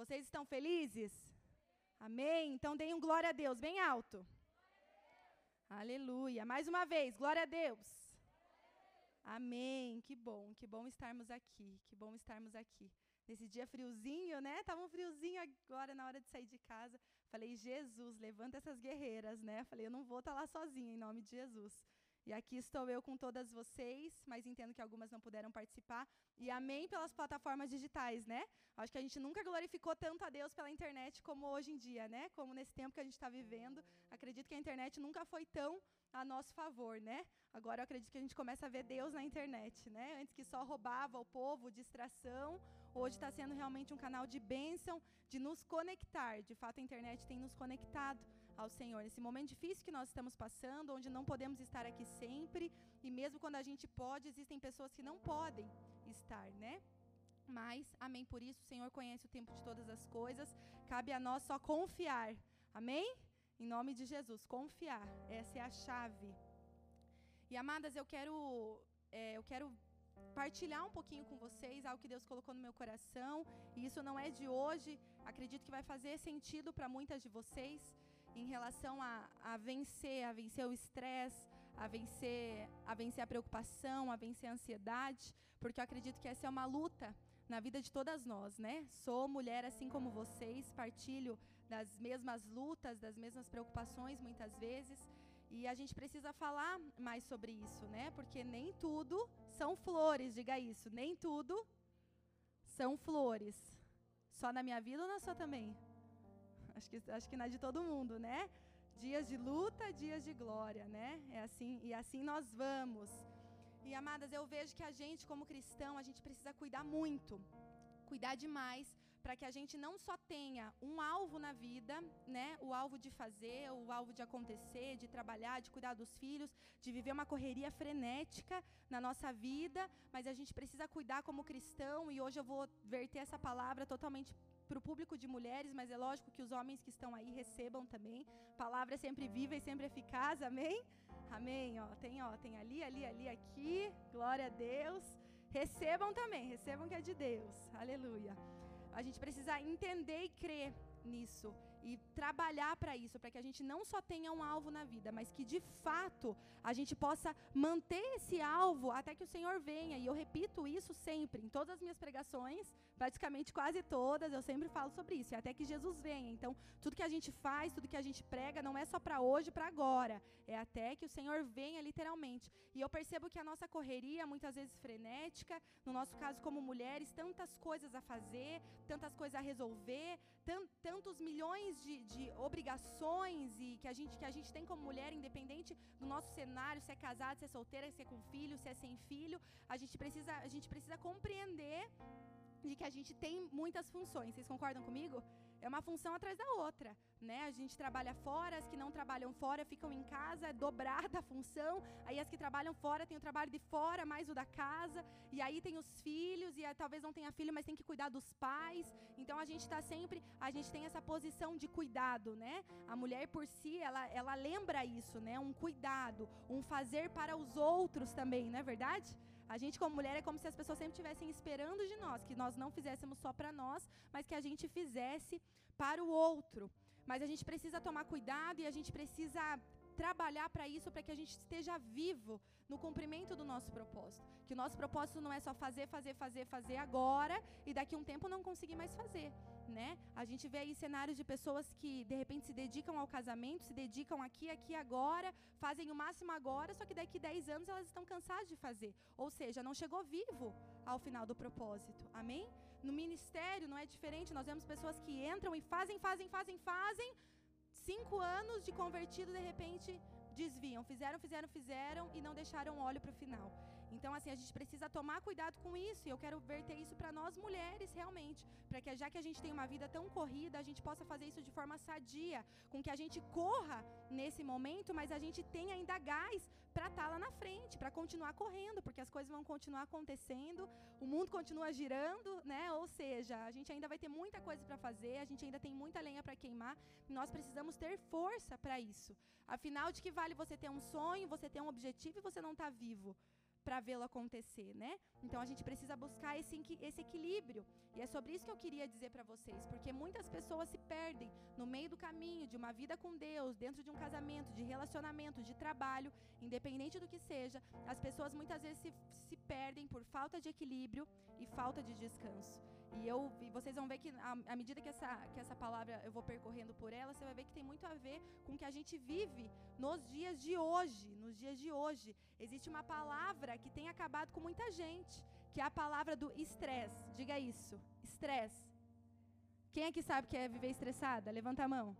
Vocês estão felizes? Amém? Então deem um glória a Deus, bem alto. Aleluia. Mais uma vez, glória a Deus. Amém. Que bom, que bom estarmos aqui. Que bom estarmos aqui. Nesse dia friozinho, né? Tava um friozinho agora na hora de sair de casa. Falei, Jesus, levanta essas guerreiras, né? Falei, eu não vou estar tá lá sozinha, em nome de Jesus. E aqui estou eu com todas vocês, mas entendo que algumas não puderam participar. E amém pelas plataformas digitais, né? Acho que a gente nunca glorificou tanto a Deus pela internet como hoje em dia, né? Como nesse tempo que a gente está vivendo. Acredito que a internet nunca foi tão a nosso favor, né? Agora eu acredito que a gente começa a ver Deus na internet, né? Antes que só roubava o povo, distração, hoje está sendo realmente um canal de bênção, de nos conectar. De fato, a internet tem nos conectado ao Senhor. Nesse momento difícil que nós estamos passando, onde não podemos estar aqui sempre, e mesmo quando a gente pode, existem pessoas que não podem estar, né? Mas, amém por isso, o Senhor conhece o tempo de todas as coisas, cabe a nós só confiar. Amém? Em nome de Jesus, confiar. Essa é a chave. E amadas, eu quero, é, eu quero partilhar um pouquinho com vocês algo que Deus colocou no meu coração. E isso não é de hoje. Acredito que vai fazer sentido para muitas de vocês em relação a, a vencer, a vencer o estresse, a vencer, a vencer a preocupação, a vencer a ansiedade, porque eu acredito que essa é uma luta na vida de todas nós, né? Sou mulher assim como vocês, partilho das mesmas lutas, das mesmas preocupações muitas vezes, e a gente precisa falar mais sobre isso, né? Porque nem tudo são flores, diga isso, nem tudo são flores. Só na minha vida ou na sua também? Acho que, acho que na de todo mundo, né? Dias de luta, dias de glória, né? É assim, e assim nós vamos. E amadas, eu vejo que a gente, como cristão, a gente precisa cuidar muito, cuidar demais, para que a gente não só tenha um alvo na vida, né? O alvo de fazer, o alvo de acontecer, de trabalhar, de cuidar dos filhos, de viver uma correria frenética na nossa vida, mas a gente precisa cuidar como cristão, e hoje eu vou verter essa palavra totalmente para o público de mulheres, mas é lógico que os homens que estão aí recebam também. Palavra é sempre viva e sempre eficaz, amém? Amém, ó. Tem, ó, tem ali, ali, ali, aqui. Glória a Deus. Recebam também, recebam que é de Deus. Aleluia. A gente precisa entender e crer nisso e trabalhar para isso, para que a gente não só tenha um alvo na vida, mas que de fato a gente possa manter esse alvo até que o Senhor venha. E eu repito isso sempre, em todas as minhas pregações, praticamente quase todas, eu sempre falo sobre isso, e até que Jesus venha. Então, tudo que a gente faz, tudo que a gente prega, não é só para hoje, para agora, é até que o Senhor venha literalmente. E eu percebo que a nossa correria, muitas vezes frenética, no nosso caso como mulheres, tantas coisas a fazer, tantas coisas a resolver, tantos milhões de, de obrigações e que a, gente, que a gente tem como mulher, independente do nosso cenário, se é casado, se é solteira, se é com filho, se é sem filho, a gente precisa, a gente precisa compreender de que a gente tem muitas funções. Vocês concordam comigo? É uma função atrás da outra, né? A gente trabalha fora, as que não trabalham fora ficam em casa, é dobrada a função. Aí as que trabalham fora têm o trabalho de fora, mais o da casa. E aí tem os filhos, e talvez não tenha filho, mas tem que cuidar dos pais. Então a gente está sempre, a gente tem essa posição de cuidado, né? A mulher por si, ela, ela lembra isso, né? Um cuidado, um fazer para os outros também, não é verdade? A gente, como mulher, é como se as pessoas sempre estivessem esperando de nós, que nós não fizéssemos só para nós, mas que a gente fizesse para o outro. Mas a gente precisa tomar cuidado e a gente precisa trabalhar para isso, para que a gente esteja vivo no cumprimento do nosso propósito. Que o nosso propósito não é só fazer, fazer, fazer, fazer agora e daqui a um tempo não conseguir mais fazer né? A gente vê aí cenários de pessoas que de repente se dedicam ao casamento, se dedicam aqui, aqui, agora, fazem o máximo agora, só que daqui 10 anos elas estão cansadas de fazer. Ou seja, não chegou vivo ao final do propósito. Amém? No ministério não é diferente, nós vemos pessoas que entram e fazem, fazem, fazem, fazem, cinco anos de convertido, de repente desviam, fizeram, fizeram, fizeram e não deixaram óleo para o final. Então, assim, a gente precisa tomar cuidado com isso, e eu quero verter isso para nós mulheres, realmente, para que já que a gente tem uma vida tão corrida, a gente possa fazer isso de forma sadia, com que a gente corra nesse momento, mas a gente tenha ainda gás para estar tá lá na frente, para continuar correndo, porque as coisas vão continuar acontecendo, o mundo continua girando, né? Ou seja, a gente ainda vai ter muita coisa para fazer, a gente ainda tem muita lenha para queimar, nós precisamos ter força para isso. Afinal, de que vale você ter um sonho, você ter um objetivo e você não tá vivo? Para vê-lo acontecer, né? Então a gente precisa buscar esse, esse equilíbrio. E é sobre isso que eu queria dizer para vocês, porque muitas pessoas se perdem no meio do caminho de uma vida com Deus, dentro de um casamento, de relacionamento, de trabalho, independente do que seja, as pessoas muitas vezes se, se perdem por falta de equilíbrio e falta de descanso. E, eu, e vocês vão ver que, à medida que essa, que essa palavra eu vou percorrendo por ela, você vai ver que tem muito a ver com o que a gente vive nos dias de hoje. Nos dias de hoje. Existe uma palavra que tem acabado com muita gente, que é a palavra do estresse. Diga isso: estresse. Quem aqui sabe que é viver estressada? Levanta a mão.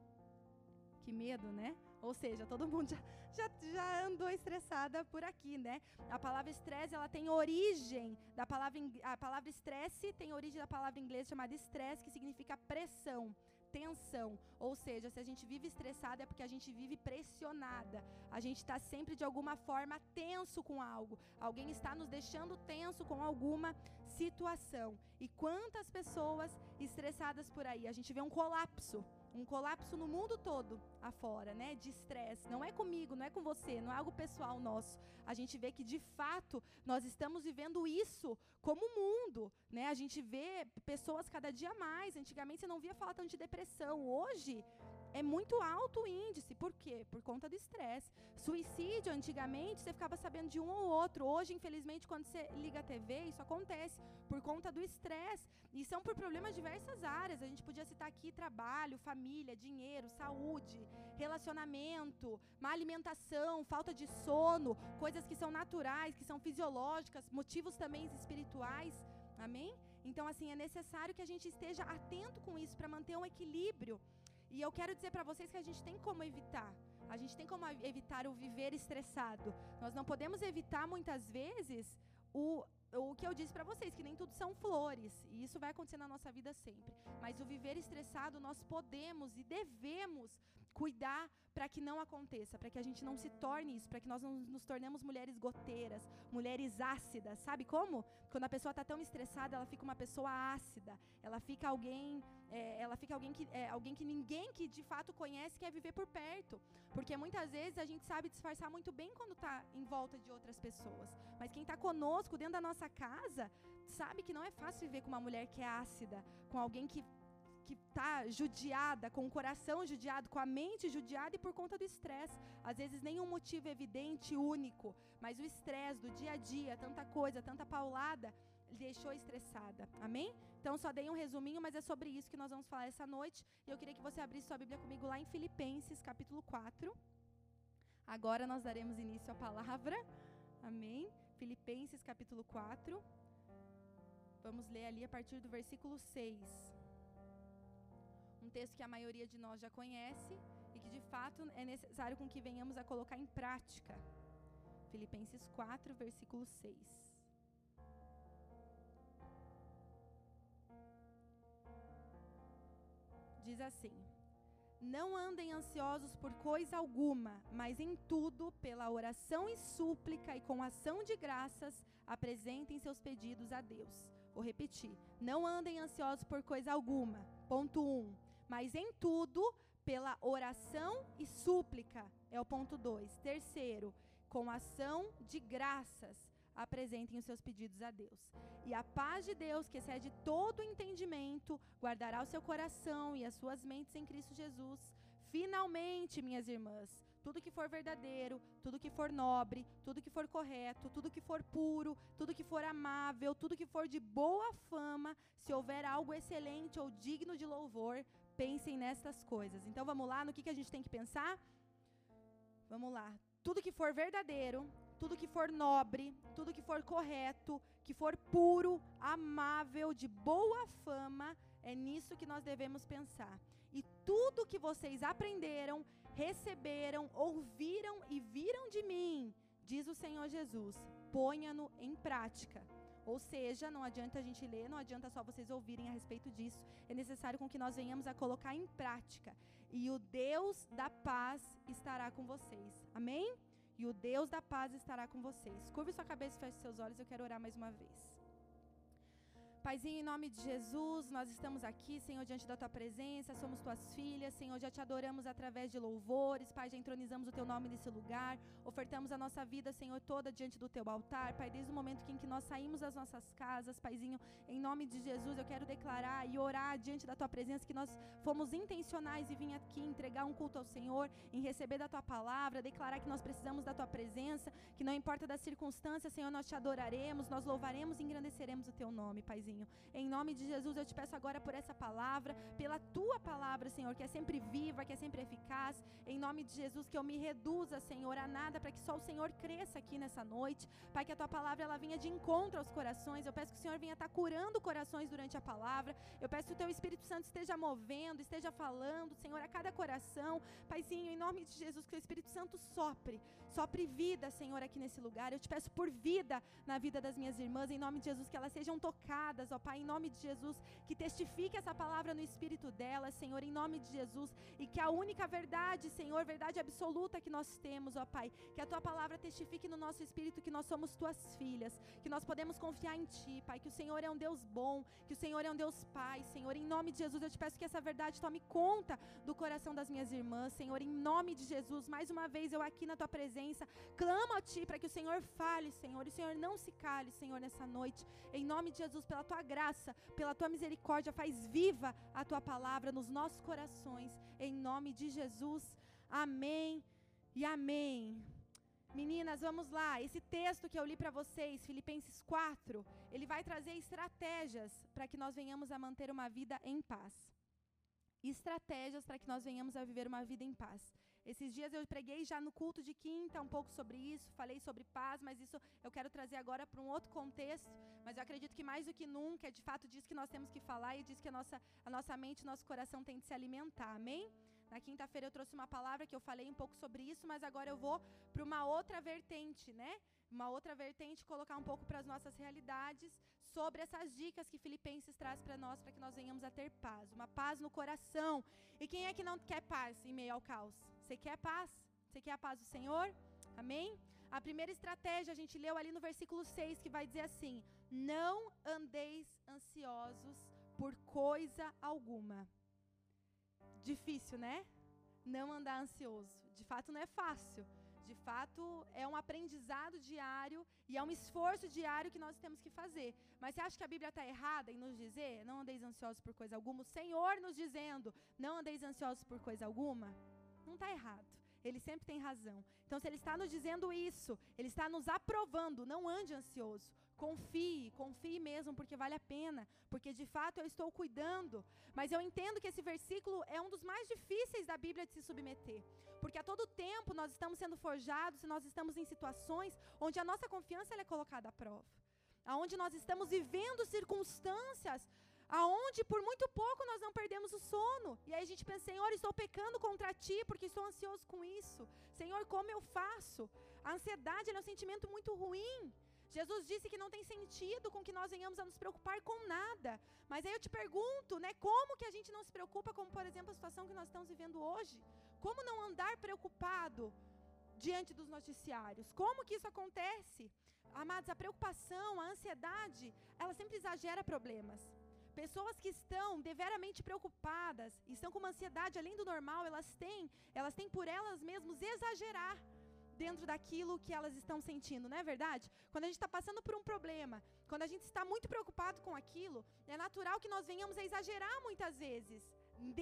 Que medo, né? Ou seja, todo mundo já, já, já andou estressada por aqui, né? A palavra estresse, ela tem origem da palavra a palavra estresse tem origem da palavra inglesa chamada estresse, que significa pressão, tensão. Ou seja, se a gente vive estressada é porque a gente vive pressionada. A gente está sempre de alguma forma tenso com algo. Alguém está nos deixando tenso com alguma situação. E quantas pessoas estressadas por aí? A gente vê um colapso um colapso no mundo todo afora, né? De estresse. Não é comigo, não é com você, não é algo pessoal nosso. A gente vê que de fato nós estamos vivendo isso como mundo, né? A gente vê pessoas cada dia mais. Antigamente você não via falar tanto de depressão. Hoje é muito alto o índice. Por quê? Por conta do estresse. Suicídio, antigamente, você ficava sabendo de um ou outro. Hoje, infelizmente, quando você liga a TV, isso acontece por conta do estresse. E são por problemas de diversas áreas. A gente podia citar aqui trabalho, família, dinheiro, saúde, relacionamento, má alimentação, falta de sono, coisas que são naturais, que são fisiológicas, motivos também espirituais. Amém? Então, assim, é necessário que a gente esteja atento com isso para manter um equilíbrio e eu quero dizer para vocês que a gente tem como evitar. A gente tem como evitar o viver estressado. Nós não podemos evitar muitas vezes o o que eu disse para vocês, que nem tudo são flores, e isso vai acontecer na nossa vida sempre. Mas o viver estressado, nós podemos e devemos cuidar para que não aconteça, para que a gente não se torne isso, para que nós não nos tornemos mulheres goteiras, mulheres ácidas. Sabe como? Quando a pessoa está tão estressada, ela fica uma pessoa ácida, ela fica alguém, é, ela fica alguém que, é, alguém que ninguém que de fato conhece quer viver por perto, porque muitas vezes a gente sabe disfarçar muito bem quando está em volta de outras pessoas, mas quem está conosco dentro da nossa casa sabe que não é fácil viver com uma mulher que é ácida, com alguém que que está judiada, com o coração judiado, com a mente judiada e por conta do estresse. Às vezes nenhum motivo evidente, único, mas o estresse do dia a dia, tanta coisa, tanta paulada, deixou estressada. Amém? Então só dei um resuminho, mas é sobre isso que nós vamos falar essa noite. E eu queria que você abrisse sua Bíblia comigo lá em Filipenses, capítulo 4. Agora nós daremos início à palavra. Amém? Filipenses, capítulo 4. Vamos ler ali a partir do versículo 6 um texto que a maioria de nós já conhece e que de fato é necessário com que venhamos a colocar em prática. Filipenses 4, versículo 6. Diz assim: Não andem ansiosos por coisa alguma, mas em tudo, pela oração e súplica e com ação de graças, apresentem seus pedidos a Deus. Vou repetir: Não andem ansiosos por coisa alguma. Ponto 1. Um, mas em tudo pela oração e súplica. É o ponto 2. Terceiro, com ação de graças, apresentem os seus pedidos a Deus. E a paz de Deus, que excede todo entendimento, guardará o seu coração e as suas mentes em Cristo Jesus. Finalmente, minhas irmãs, tudo que for verdadeiro, tudo que for nobre, tudo que for correto, tudo que for puro, tudo que for amável, tudo que for de boa fama, se houver algo excelente ou digno de louvor, pensem nestas coisas. Então vamos lá, no que, que a gente tem que pensar? Vamos lá. Tudo que for verdadeiro, tudo que for nobre, tudo que for correto, que for puro, amável, de boa fama, é nisso que nós devemos pensar. E tudo que vocês aprenderam, receberam, ouviram e viram de mim, diz o Senhor Jesus, ponha-no em prática. Ou seja, não adianta a gente ler, não adianta só vocês ouvirem a respeito disso. É necessário com que nós venhamos a colocar em prática. E o Deus da paz estará com vocês. Amém? E o Deus da paz estará com vocês. Curve sua cabeça e feche seus olhos. Eu quero orar mais uma vez. Paizinho, em nome de Jesus, nós estamos aqui, Senhor, diante da tua presença, somos tuas filhas, Senhor, já te adoramos através de louvores, Pai, já entronizamos o teu nome nesse lugar, ofertamos a nossa vida, Senhor, toda diante do teu altar, Pai, desde o momento em que nós saímos das nossas casas, Paizinho, em nome de Jesus, eu quero declarar e orar diante da tua presença que nós fomos intencionais e vim aqui entregar um culto ao Senhor, em receber da tua palavra, declarar que nós precisamos da tua presença, que não importa das circunstâncias, Senhor, nós te adoraremos, nós louvaremos e engrandeceremos o teu nome, Paizinho. Em nome de Jesus, eu te peço agora por essa palavra, pela tua palavra, Senhor, que é sempre viva, que é sempre eficaz. Em nome de Jesus, que eu me reduza, Senhor, a nada, para que só o Senhor cresça aqui nessa noite. Pai, que a tua palavra ela venha de encontro aos corações. Eu peço que o Senhor venha estar curando corações durante a palavra. Eu peço que o teu Espírito Santo esteja movendo, esteja falando, Senhor, a cada coração. Paizinho, em nome de Jesus, que o Espírito Santo sopre, sopre vida, Senhor, aqui nesse lugar. Eu te peço por vida na vida das minhas irmãs, em nome de Jesus, que elas sejam tocadas ó Pai, em nome de Jesus, que testifique essa palavra no espírito delas, Senhor, em nome de Jesus, e que a única verdade, Senhor, verdade absoluta que nós temos, ó Pai, que a tua palavra testifique no nosso espírito que nós somos tuas filhas, que nós podemos confiar em ti, Pai, que o Senhor é um Deus bom, que o Senhor é um Deus Pai, Senhor, em nome de Jesus, eu te peço que essa verdade tome conta do coração das minhas irmãs, Senhor, em nome de Jesus, mais uma vez eu aqui na tua presença, clamo a ti para que o Senhor fale, Senhor, e o Senhor não se cale, Senhor, nessa noite, em nome de Jesus, pela tua graça, pela tua misericórdia, faz viva a tua palavra nos nossos corações, em nome de Jesus. Amém e amém. Meninas, vamos lá. Esse texto que eu li para vocês, Filipenses 4, ele vai trazer estratégias para que nós venhamos a manter uma vida em paz. Estratégias para que nós venhamos a viver uma vida em paz. Esses dias eu preguei já no culto de quinta um pouco sobre isso, falei sobre paz, mas isso eu quero trazer agora para um outro contexto. Mas eu acredito que mais do que nunca é de fato disso que nós temos que falar e diz que a nossa, a nossa mente, nosso coração tem de se alimentar. Amém? Na quinta-feira eu trouxe uma palavra que eu falei um pouco sobre isso, mas agora eu vou para uma outra vertente, né? Uma outra vertente, colocar um pouco para as nossas realidades sobre essas dicas que Filipenses traz para nós, para que nós venhamos a ter paz, uma paz no coração. E quem é que não quer paz em meio ao caos? Você quer paz? Você quer a paz do Senhor? Amém? A primeira estratégia a gente leu ali no versículo 6 que vai dizer assim: Não andeis ansiosos por coisa alguma. Difícil, né? Não andar ansioso. De fato, não é fácil. De fato, é um aprendizado diário e é um esforço diário que nós temos que fazer. Mas você acha que a Bíblia está errada em nos dizer, não andeis ansiosos por coisa alguma? O Senhor nos dizendo, não andeis ansiosos por coisa alguma? Não está errado. Ele sempre tem razão. Então, se ele está nos dizendo isso, ele está nos aprovando. Não ande ansioso. Confie, confie mesmo, porque vale a pena. Porque de fato eu estou cuidando. Mas eu entendo que esse versículo é um dos mais difíceis da Bíblia de se submeter. Porque a todo tempo nós estamos sendo forjados e nós estamos em situações onde a nossa confiança é colocada à prova. Aonde nós estamos vivendo circunstâncias aonde por muito pouco nós não perdemos o sono. E aí a gente pensa, Senhor, estou pecando contra ti porque estou ansioso com isso. Senhor, como eu faço? A ansiedade é um sentimento muito ruim. Jesus disse que não tem sentido com que nós venhamos a nos preocupar com nada. Mas aí eu te pergunto, né, como que a gente não se preocupa, como por exemplo a situação que nós estamos vivendo hoje? Como não andar preocupado diante dos noticiários? Como que isso acontece? Amados, a preocupação, a ansiedade, ela sempre exagera problemas. Pessoas que estão deveramente preocupadas, estão com uma ansiedade além do normal, elas têm, elas têm por elas mesmas exagerar dentro daquilo que elas estão sentindo, não é verdade? Quando a gente está passando por um problema, quando a gente está muito preocupado com aquilo, é natural que nós venhamos a exagerar muitas vezes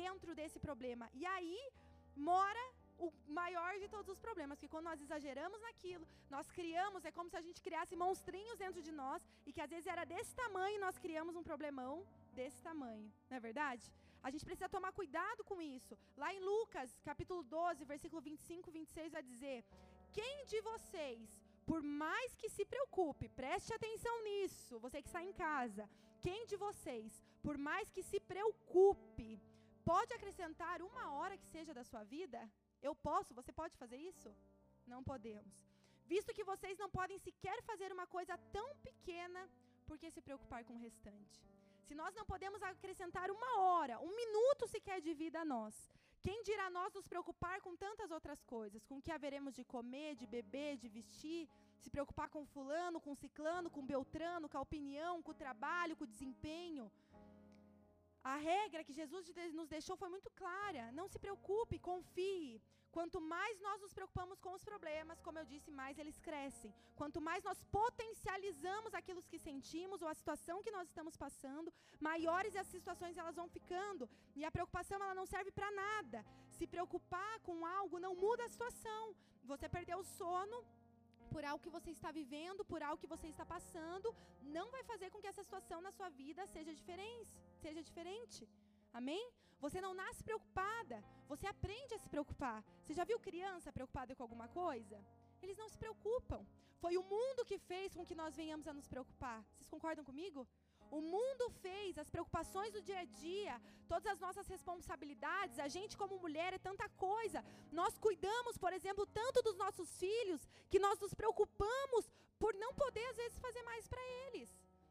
dentro desse problema. E aí mora o maior de todos os problemas, que quando nós exageramos naquilo, nós criamos, é como se a gente criasse monstrinhos dentro de nós, e que às vezes era desse tamanho, nós criamos um problemão desse tamanho, não é verdade? A gente precisa tomar cuidado com isso. Lá em Lucas, capítulo 12, versículo 25, 26, vai dizer: Quem de vocês, por mais que se preocupe, preste atenção nisso, você que está em casa, quem de vocês, por mais que se preocupe, pode acrescentar uma hora que seja da sua vida? Eu posso, você pode fazer isso? Não podemos. Visto que vocês não podem sequer fazer uma coisa tão pequena, por que se preocupar com o restante? Se nós não podemos acrescentar uma hora, um minuto sequer de vida a nós, Quem dirá nós nos preocupar com tantas outras coisas? Com o que haveremos de comer, de beber, de vestir? Se preocupar com fulano, com ciclano, com beltrano, com a opinião, com o trabalho, com o desempenho? A regra que Jesus nos deixou foi muito clara. Não se preocupe, confie. Quanto mais nós nos preocupamos com os problemas, como eu disse, mais eles crescem. Quanto mais nós potencializamos aquilo que sentimos ou a situação que nós estamos passando, maiores as situações elas vão ficando. E a preocupação ela não serve para nada. Se preocupar com algo não muda a situação. Você perdeu o sono, por algo que você está vivendo, por algo que você está passando, não vai fazer com que essa situação na sua vida seja diferente, seja diferente. Amém? Você não nasce preocupada, você aprende a se preocupar. Você já viu criança preocupada com alguma coisa? Eles não se preocupam. Foi o mundo que fez com que nós venhamos a nos preocupar. Vocês concordam comigo? O mundo fez as preocupações do dia a dia, todas as nossas responsabilidades, a gente como mulher é tanta coisa. Nós cuidamos, por exemplo, tanto dos nossos filhos, que nós nos preocupamos por não poder às vezes fazer mais para eles.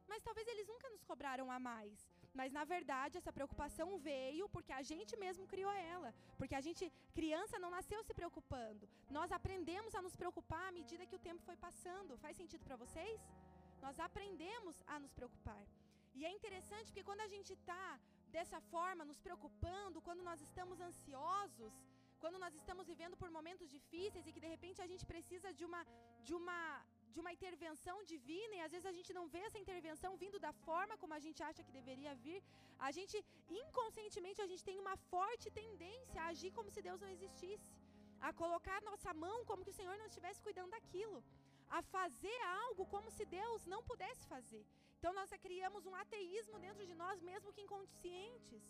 Mas talvez eles nunca nos cobraram a mais. Mas na verdade, essa preocupação veio porque a gente mesmo criou ela. Porque a gente, criança, não nasceu se preocupando. Nós aprendemos a nos preocupar à medida que o tempo foi passando. Faz sentido para vocês? Nós aprendemos a nos preocupar. E é interessante porque quando a gente está dessa forma, nos preocupando, quando nós estamos ansiosos, quando nós estamos vivendo por momentos difíceis e que de repente a gente precisa de uma de uma de uma intervenção divina e às vezes a gente não vê essa intervenção vindo da forma como a gente acha que deveria vir, a gente inconscientemente a gente tem uma forte tendência a agir como se Deus não existisse, a colocar nossa mão como que o Senhor não estivesse cuidando daquilo, a fazer algo como se Deus não pudesse fazer. Então nós criamos um ateísmo dentro de nós mesmo que inconscientes.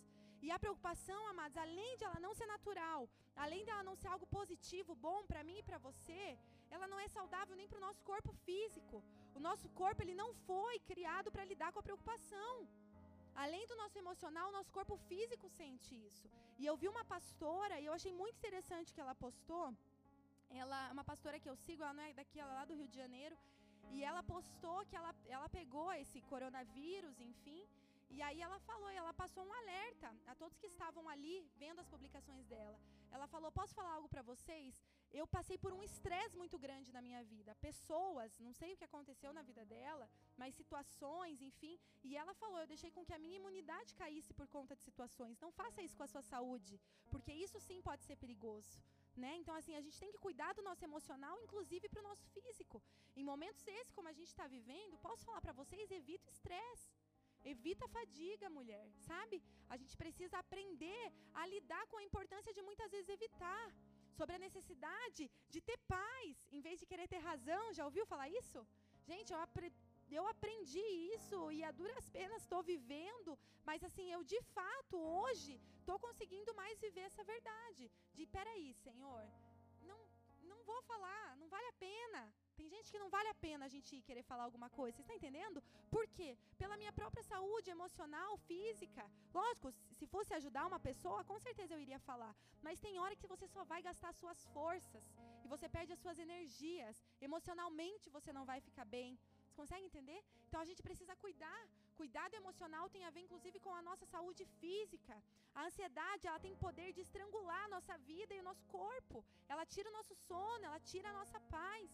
E a preocupação, amados, além de ela não ser natural, além dela não ser algo positivo, bom para mim e para você, ela não é saudável nem para o nosso corpo físico. O nosso corpo ele não foi criado para lidar com a preocupação. Além do nosso emocional, o nosso corpo físico sente isso. E eu vi uma pastora, e eu achei muito interessante que ela postou. Ela é uma pastora que eu sigo, ela não é daqui, ela é lá do Rio de Janeiro. E ela postou que ela, ela pegou esse coronavírus, enfim, e aí ela falou, ela passou um alerta a todos que estavam ali vendo as publicações dela. Ela falou: "Posso falar algo para vocês? Eu passei por um estresse muito grande na minha vida. Pessoas, não sei o que aconteceu na vida dela, mas situações, enfim. E ela falou: Eu deixei com que a minha imunidade caísse por conta de situações. Não faça isso com a sua saúde, porque isso sim pode ser perigoso. Né? Então, assim, a gente tem que cuidar do nosso emocional, inclusive para o nosso físico. Em momentos esses, como a gente está vivendo, posso falar para vocês: evita o estresse. Evita a fadiga, mulher, sabe? A gente precisa aprender a lidar com a importância de muitas vezes evitar. Sobre a necessidade de ter paz, em vez de querer ter razão. Já ouviu falar isso? Gente, eu, eu aprendi isso e a duras penas estou vivendo, mas assim, eu de fato hoje estou conseguindo mais viver essa verdade. De peraí, Senhor, não, não vou falar, não vale a pena. Tem gente que não vale a pena a gente querer falar alguma coisa. Você está entendendo? Por quê? Pela minha própria saúde emocional, física. Lógico, se fosse ajudar uma pessoa, com certeza eu iria falar. Mas tem hora que você só vai gastar suas forças e você perde as suas energias. Emocionalmente você não vai ficar bem. Você consegue entender? Então a gente precisa cuidar. Cuidado emocional tem a ver inclusive com a nossa saúde física. A ansiedade, ela tem poder de estrangular a nossa vida e o nosso corpo. Ela tira o nosso sono, ela tira a nossa paz.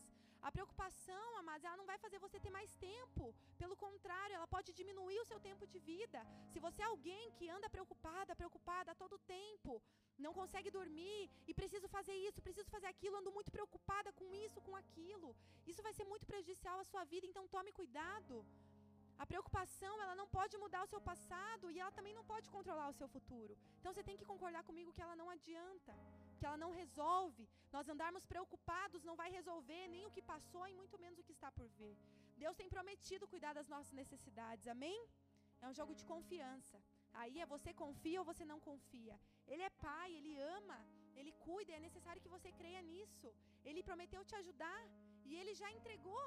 A preocupação, amados, ela não vai fazer você ter mais tempo. Pelo contrário, ela pode diminuir o seu tempo de vida. Se você é alguém que anda preocupada, preocupada todo tempo, não consegue dormir e preciso fazer isso, preciso fazer aquilo, ando muito preocupada com isso, com aquilo. Isso vai ser muito prejudicial à sua vida, então tome cuidado. A preocupação, ela não pode mudar o seu passado e ela também não pode controlar o seu futuro. Então você tem que concordar comigo que ela não adianta que ela não resolve. Nós andarmos preocupados não vai resolver nem o que passou e muito menos o que está por vir. Deus tem prometido cuidar das nossas necessidades, amém? É um jogo de confiança. Aí é você confia ou você não confia. Ele é pai, ele ama, ele cuida, é necessário que você creia nisso. Ele prometeu te ajudar e ele já entregou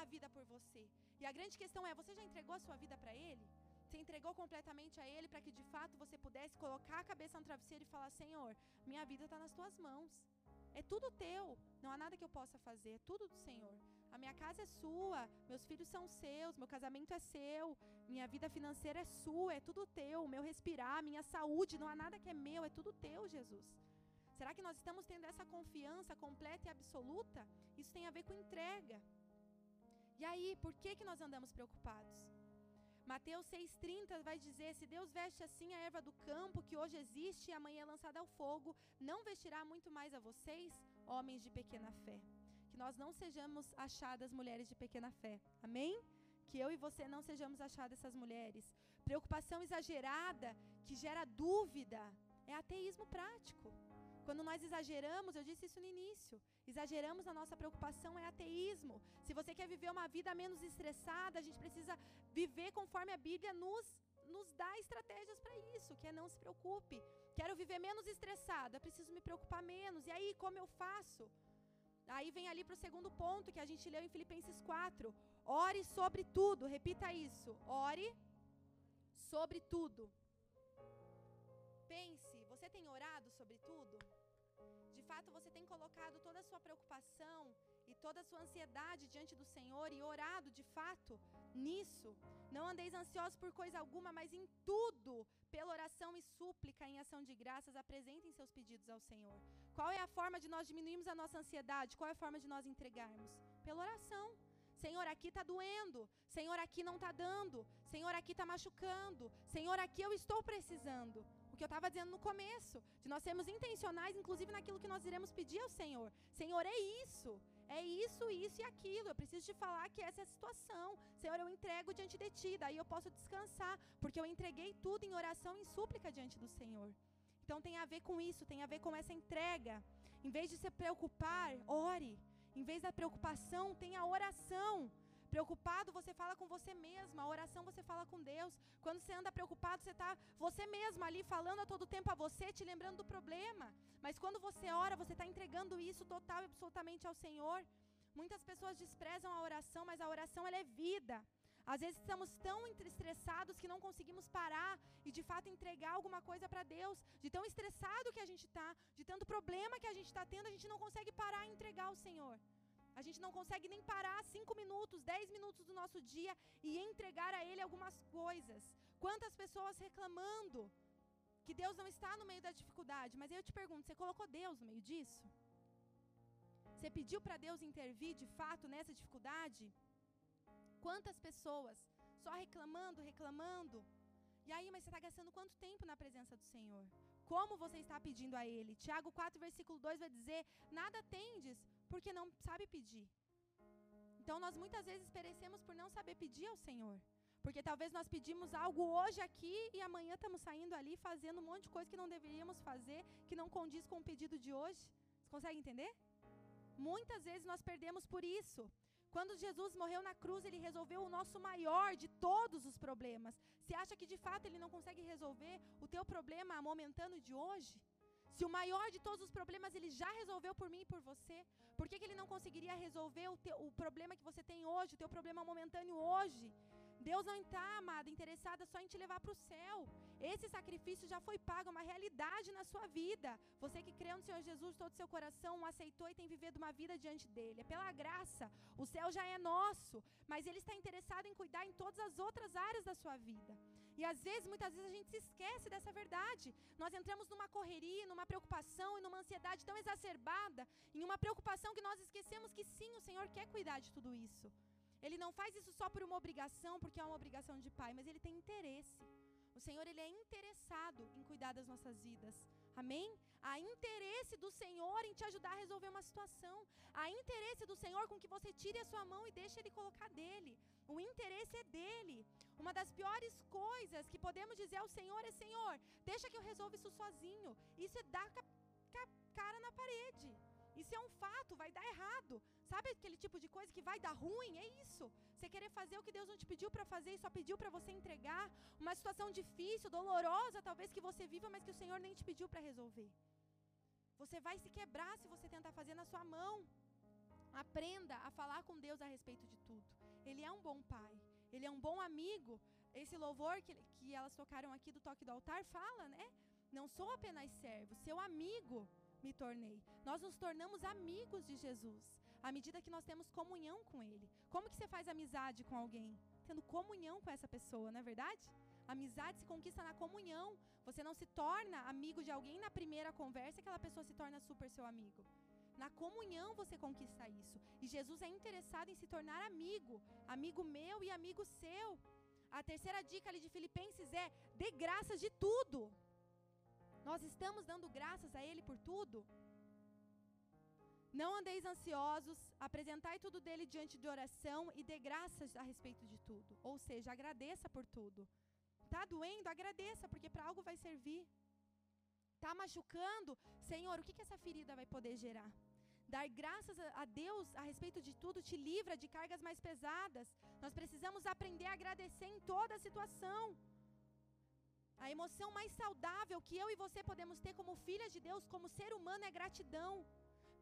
a vida por você. E a grande questão é: você já entregou a sua vida para ele? Você entregou completamente a Ele para que de fato você pudesse colocar a cabeça no travesseiro e falar: Senhor, minha vida está nas tuas mãos. É tudo teu. Não há nada que eu possa fazer. É tudo do Senhor. A minha casa é sua, meus filhos são seus, meu casamento é seu, minha vida financeira é sua, é tudo teu, meu respirar, minha saúde, não há nada que é meu, é tudo teu, Jesus. Será que nós estamos tendo essa confiança completa e absoluta? Isso tem a ver com entrega. E aí, por que, que nós andamos preocupados? Mateus 6,30 vai dizer: Se Deus veste assim a erva do campo, que hoje existe e amanhã é lançada ao fogo, não vestirá muito mais a vocês, homens de pequena fé. Que nós não sejamos achadas mulheres de pequena fé. Amém? Que eu e você não sejamos achadas essas mulheres. Preocupação exagerada que gera dúvida é ateísmo prático. Quando nós exageramos, eu disse isso no início, exageramos a nossa preocupação é ateísmo. Se você quer viver uma vida menos estressada, a gente precisa viver conforme a Bíblia nos, nos dá estratégias para isso, que é não se preocupe. Quero viver menos estressado, eu preciso me preocupar menos. E aí, como eu faço? Aí vem ali para o segundo ponto que a gente leu em Filipenses 4. Ore sobre tudo, repita isso. Ore sobre tudo. Tem orado sobre tudo? De fato, você tem colocado toda a sua preocupação e toda a sua ansiedade diante do Senhor e orado de fato nisso. Não andeis ansiosos por coisa alguma, mas em tudo, pela oração e súplica, em ação de graças, apresentem seus pedidos ao Senhor. Qual é a forma de nós diminuirmos a nossa ansiedade? Qual é a forma de nós entregarmos? Pela oração. Senhor, aqui está doendo. Senhor, aqui não está dando. Senhor, aqui está machucando. Senhor, aqui eu estou precisando. Que eu estava dizendo no começo, de nós sermos intencionais, inclusive naquilo que nós iremos pedir ao Senhor. Senhor, é isso. É isso, isso e aquilo. Eu preciso te falar que essa é a situação. Senhor, eu entrego diante de ti. Daí eu posso descansar, porque eu entreguei tudo em oração e súplica diante do Senhor. Então tem a ver com isso, tem a ver com essa entrega. Em vez de se preocupar, ore. Em vez da preocupação, tenha oração. Preocupado, você fala com você mesma. A oração, você fala com Deus. Quando você anda preocupado, você está você mesma ali falando a todo tempo a você, te lembrando do problema. Mas quando você ora, você está entregando isso total e absolutamente ao Senhor. Muitas pessoas desprezam a oração, mas a oração ela é vida. Às vezes estamos tão estressados que não conseguimos parar e de fato entregar alguma coisa para Deus. De tão estressado que a gente está, de tanto problema que a gente está tendo, a gente não consegue parar e entregar ao Senhor. A gente não consegue nem parar cinco minutos, dez minutos do nosso dia e entregar a Ele algumas coisas. Quantas pessoas reclamando que Deus não está no meio da dificuldade, mas eu te pergunto: você colocou Deus no meio disso? Você pediu para Deus intervir de fato nessa dificuldade? Quantas pessoas só reclamando, reclamando? E aí, mas você está gastando quanto tempo na presença do Senhor? Como você está pedindo a Ele? Tiago 4, versículo 2 vai dizer: Nada tendes, porque não sabe pedir. Então, nós muitas vezes perecemos por não saber pedir ao Senhor. Porque talvez nós pedimos algo hoje aqui e amanhã estamos saindo ali fazendo um monte de coisa que não deveríamos fazer, que não condiz com o pedido de hoje. Você consegue entender? Muitas vezes nós perdemos por isso. Quando Jesus morreu na cruz, ele resolveu o nosso maior de todos os problemas. Você acha que de fato ele não consegue resolver o teu problema momentâneo de hoje? Se o maior de todos os problemas ele já resolveu por mim e por você, por que, que ele não conseguiria resolver o, teu, o problema que você tem hoje, o teu problema momentâneo hoje? Deus não está, amada, interessada só em te levar para o céu. Esse sacrifício já foi pago, é uma realidade na sua vida. Você que crê no Senhor Jesus, todo o seu coração o aceitou e tem vivido uma vida diante dele. É pela graça. O céu já é nosso, mas ele está interessado em cuidar em todas as outras áreas da sua vida. E às vezes, muitas vezes a gente se esquece dessa verdade. Nós entramos numa correria, numa preocupação e numa ansiedade tão exacerbada, em uma preocupação que nós esquecemos que sim, o Senhor quer cuidar de tudo isso. Ele não faz isso só por uma obrigação, porque é uma obrigação de pai, mas ele tem interesse. O Senhor, ele é interessado em cuidar das nossas vidas. Amém? Há interesse do Senhor em te ajudar a resolver uma situação. Há interesse do Senhor com que você tire a sua mão e deixe ele colocar dele. O interesse é dele. Uma das piores coisas que podemos dizer ao Senhor é: Senhor, deixa que eu resolva isso sozinho. Isso é dar a cara na parede. Isso é um fato, vai dar errado. Sabe aquele tipo de coisa que vai dar ruim? É isso. Você querer fazer o que Deus não te pediu para fazer e só pediu para você entregar. Uma situação difícil, dolorosa, talvez que você viva, mas que o Senhor nem te pediu para resolver. Você vai se quebrar se você tentar fazer na sua mão. Aprenda a falar com Deus a respeito de tudo. Ele é um bom pai. Ele é um bom amigo. Esse louvor que, que elas tocaram aqui do toque do altar fala, né? Não sou apenas servo, seu amigo me tornei. Nós nos tornamos amigos de Jesus. à medida que nós temos comunhão com Ele. Como que você faz amizade com alguém? Tendo comunhão com essa pessoa, não é verdade? Amizade se conquista na comunhão. Você não se torna amigo de alguém na primeira conversa, aquela pessoa se torna super seu amigo. Na comunhão você conquista isso. E Jesus é interessado em se tornar amigo, amigo meu e amigo seu. A terceira dica ali de Filipenses é: dê graças de tudo. Nós estamos dando graças a Ele por tudo. Não andeis ansiosos, apresentai tudo dele diante de oração e dê graças a respeito de tudo. Ou seja, agradeça por tudo. Tá doendo? Agradeça, porque para algo vai servir. Tá machucando? Senhor, o que, que essa ferida vai poder gerar? Dar graças a Deus a respeito de tudo te livra de cargas mais pesadas. Nós precisamos aprender a agradecer em toda a situação. A emoção mais saudável que eu e você podemos ter como filhas de Deus, como ser humano, é gratidão.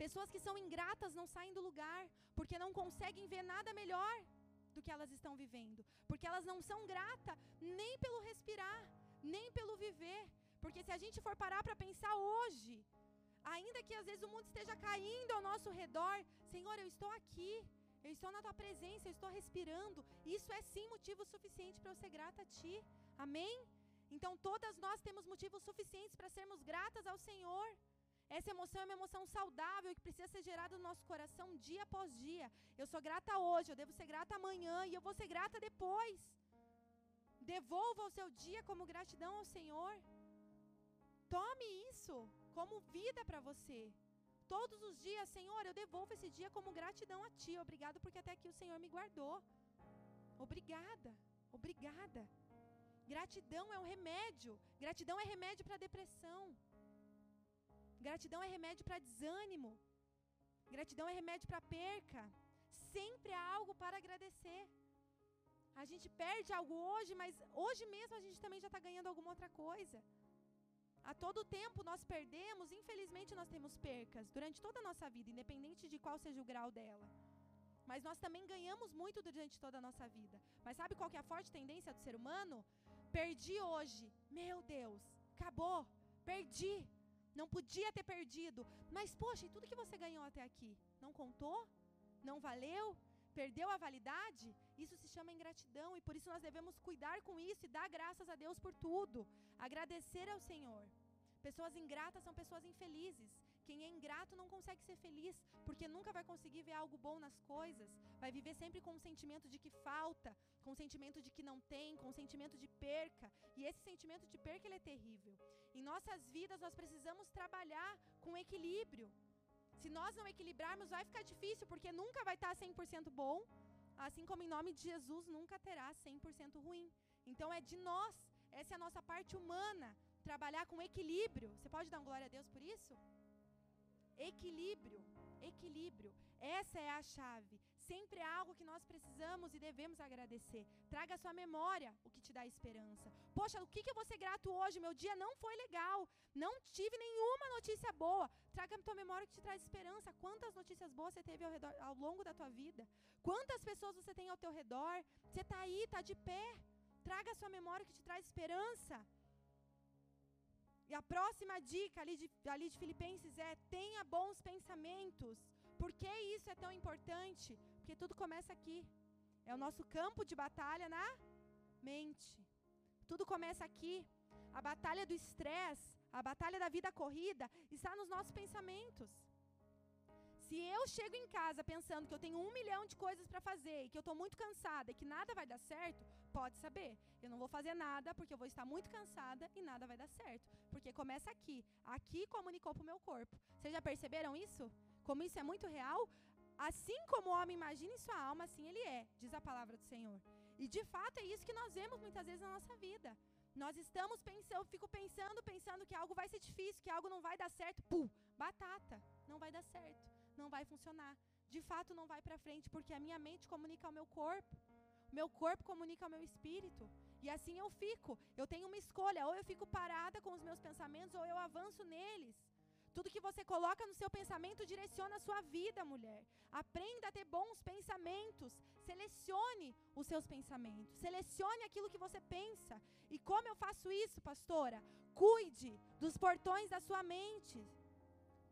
Pessoas que são ingratas não saem do lugar, porque não conseguem ver nada melhor do que elas estão vivendo. Porque elas não são gratas nem pelo respirar, nem pelo viver. Porque se a gente for parar para pensar hoje, ainda que às vezes o mundo esteja caindo ao nosso redor, Senhor, eu estou aqui, eu estou na tua presença, eu estou respirando. Isso é sim motivo suficiente para eu ser grata a ti. Amém? Então todas nós temos motivos suficientes para sermos gratas ao Senhor. Essa emoção é uma emoção saudável que precisa ser gerada no nosso coração dia após dia. Eu sou grata hoje, eu devo ser grata amanhã e eu vou ser grata depois. Devolva o seu dia como gratidão ao Senhor. Tome isso como vida para você. Todos os dias, Senhor, eu devolvo esse dia como gratidão a Ti. Obrigado porque até aqui o Senhor me guardou. Obrigada, obrigada. Gratidão é um remédio. Gratidão é remédio para depressão. Gratidão é remédio para desânimo. Gratidão é remédio para perca. Sempre há algo para agradecer. A gente perde algo hoje, mas hoje mesmo a gente também já está ganhando alguma outra coisa. A todo tempo nós perdemos, infelizmente nós temos percas durante toda a nossa vida, independente de qual seja o grau dela. Mas nós também ganhamos muito durante toda a nossa vida. Mas sabe qual que é a forte tendência do ser humano? Perdi hoje. Meu Deus, acabou. Perdi. Não podia ter perdido. Mas, poxa, e tudo que você ganhou até aqui? Não contou? Não valeu? Perdeu a validade? Isso se chama ingratidão e por isso nós devemos cuidar com isso e dar graças a Deus por tudo. Agradecer ao Senhor. Pessoas ingratas são pessoas infelizes. Quem é ingrato não consegue ser feliz, porque nunca vai conseguir ver algo bom nas coisas. Vai viver sempre com o sentimento de que falta, com o sentimento de que não tem, com o sentimento de perca. E esse sentimento de perca é terrível. Em nossas vidas nós precisamos trabalhar com equilíbrio. Se nós não equilibrarmos, vai ficar difícil, porque nunca vai estar 100% bom, assim como em nome de Jesus nunca terá 100% ruim. Então é de nós, essa é a nossa parte humana, trabalhar com equilíbrio. Você pode dar um glória a Deus por isso? Equilíbrio, equilíbrio. Essa é a chave. Sempre é algo que nós precisamos e devemos agradecer. Traga à sua memória o que te dá esperança. Poxa, o que, que eu vou ser grato hoje? Meu dia não foi legal. Não tive nenhuma notícia boa. Traga à tua memória o que te traz esperança. Quantas notícias boas você teve ao, redor, ao longo da tua vida? Quantas pessoas você tem ao teu redor? Você está aí, está de pé. Traga à sua memória o que te traz esperança. E a próxima dica ali de, ali de Filipenses é: tenha bons pensamentos. Por que isso é tão importante? Porque tudo começa aqui. É o nosso campo de batalha na mente. Tudo começa aqui. A batalha do estresse, a batalha da vida corrida está nos nossos pensamentos. Se eu chego em casa pensando que eu tenho um milhão de coisas para fazer e que eu estou muito cansada e que nada vai dar certo, pode saber. Eu não vou fazer nada porque eu vou estar muito cansada e nada vai dar certo. Porque começa aqui. Aqui comunicou para o meu corpo. Vocês já perceberam isso? Como isso é muito real? Assim como o homem imagina em sua alma, assim ele é, diz a palavra do Senhor. E de fato é isso que nós vemos muitas vezes na nossa vida. Nós estamos pensando, eu fico pensando, pensando que algo vai ser difícil, que algo não vai dar certo. Pum, batata, não vai dar certo não vai funcionar. De fato, não vai para frente, porque a minha mente comunica ao meu corpo, meu corpo comunica ao meu espírito. E assim eu fico. Eu tenho uma escolha: ou eu fico parada com os meus pensamentos, ou eu avanço neles. Tudo que você coloca no seu pensamento direciona a sua vida, mulher. Aprenda a ter bons pensamentos. Selecione os seus pensamentos. Selecione aquilo que você pensa. E como eu faço isso, pastora? Cuide dos portões da sua mente.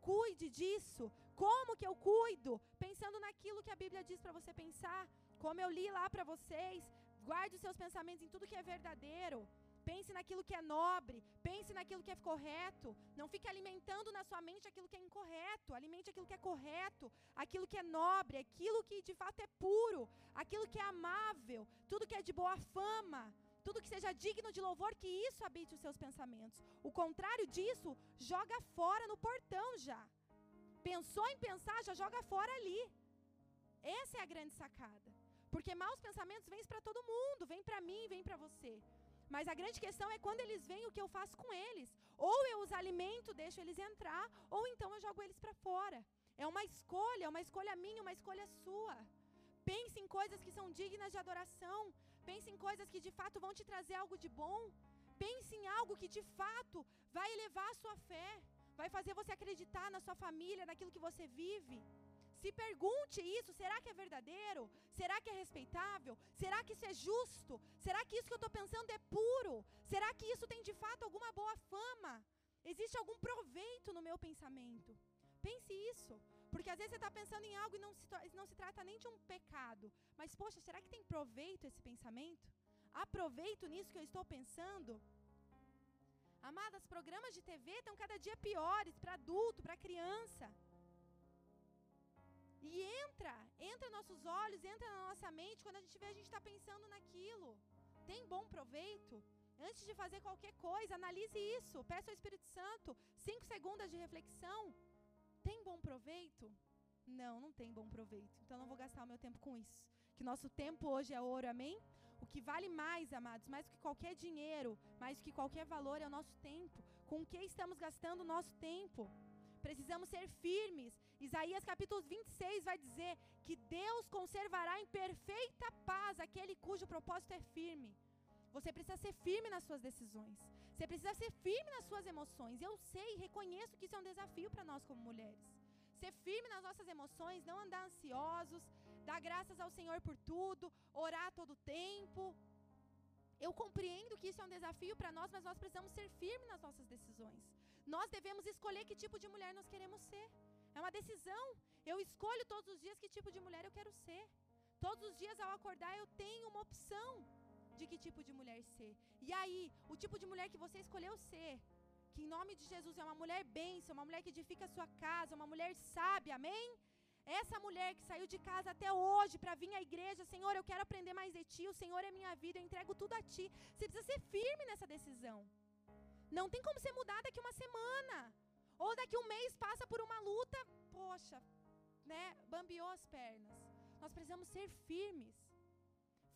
Cuide disso. Como que eu cuido? Pensando naquilo que a Bíblia diz para você pensar. Como eu li lá para vocês, guarde os seus pensamentos em tudo que é verdadeiro. Pense naquilo que é nobre, pense naquilo que é correto. Não fique alimentando na sua mente aquilo que é incorreto. Alimente aquilo que é correto, aquilo que é nobre, aquilo que de fato é puro, aquilo que é amável, tudo que é de boa fama, tudo que seja digno de louvor, que isso habite os seus pensamentos. O contrário disso, joga fora no portão já. Pensou em pensar, já joga fora ali. Essa é a grande sacada. Porque maus pensamentos vêm para todo mundo, vêm para mim, vêm para você. Mas a grande questão é quando eles vêm, o que eu faço com eles? Ou eu os alimento, deixo eles entrar, ou então eu jogo eles para fora. É uma escolha, uma escolha minha, uma escolha sua. Pense em coisas que são dignas de adoração. Pense em coisas que de fato vão te trazer algo de bom. Pense em algo que de fato vai elevar a sua fé, vai fazer você acreditar na sua família, naquilo que você vive. Se pergunte isso: será que é verdadeiro? Será que é respeitável? Será que isso é justo? Será que isso que eu estou pensando é puro? Será que isso tem de fato alguma boa fama? Existe algum proveito no meu pensamento? Pense isso. Porque às vezes você está pensando em algo e não se, não se trata nem de um pecado. Mas, poxa, será que tem proveito esse pensamento? Há proveito nisso que eu estou pensando? Amadas, programas de TV estão cada dia piores para adulto, para criança. E entra, entra nossos olhos, entra na nossa mente, quando a gente vê, a gente está pensando naquilo. Tem bom proveito? Antes de fazer qualquer coisa, analise isso. Peça ao Espírito Santo cinco segundas de reflexão. Tem bom proveito? Não, não tem bom proveito. Então não vou gastar o meu tempo com isso. Que nosso tempo hoje é ouro, amém? O que vale mais, amados, mais do que qualquer dinheiro, mais do que qualquer valor é o nosso tempo. Com o que estamos gastando o nosso tempo? Precisamos ser firmes. Isaías capítulo 26 vai dizer que Deus conservará em perfeita paz aquele cujo propósito é firme. Você precisa ser firme nas suas decisões. Você precisa ser firme nas suas emoções. Eu sei e reconheço que isso é um desafio para nós como mulheres. Ser firme nas nossas emoções, não andar ansiosos, dar graças ao Senhor por tudo, orar todo o tempo. Eu compreendo que isso é um desafio para nós, mas nós precisamos ser firmes nas nossas decisões. Nós devemos escolher que tipo de mulher nós queremos ser. É uma decisão. Eu escolho todos os dias que tipo de mulher eu quero ser. Todos os dias ao acordar eu tenho uma opção de que tipo de mulher ser. E aí, o tipo de mulher que você escolheu ser, que em nome de Jesus é uma mulher bênção, uma mulher que edifica a sua casa, uma mulher sábia, amém? Essa mulher que saiu de casa até hoje para vir à igreja, Senhor, eu quero aprender mais de ti, o Senhor é minha vida, eu entrego tudo a ti. Você precisa ser firme nessa decisão. Não tem como ser mudada daqui uma semana. Ou daqui um mês passa por uma luta, poxa, né, bambiou as pernas. Nós precisamos ser firmes.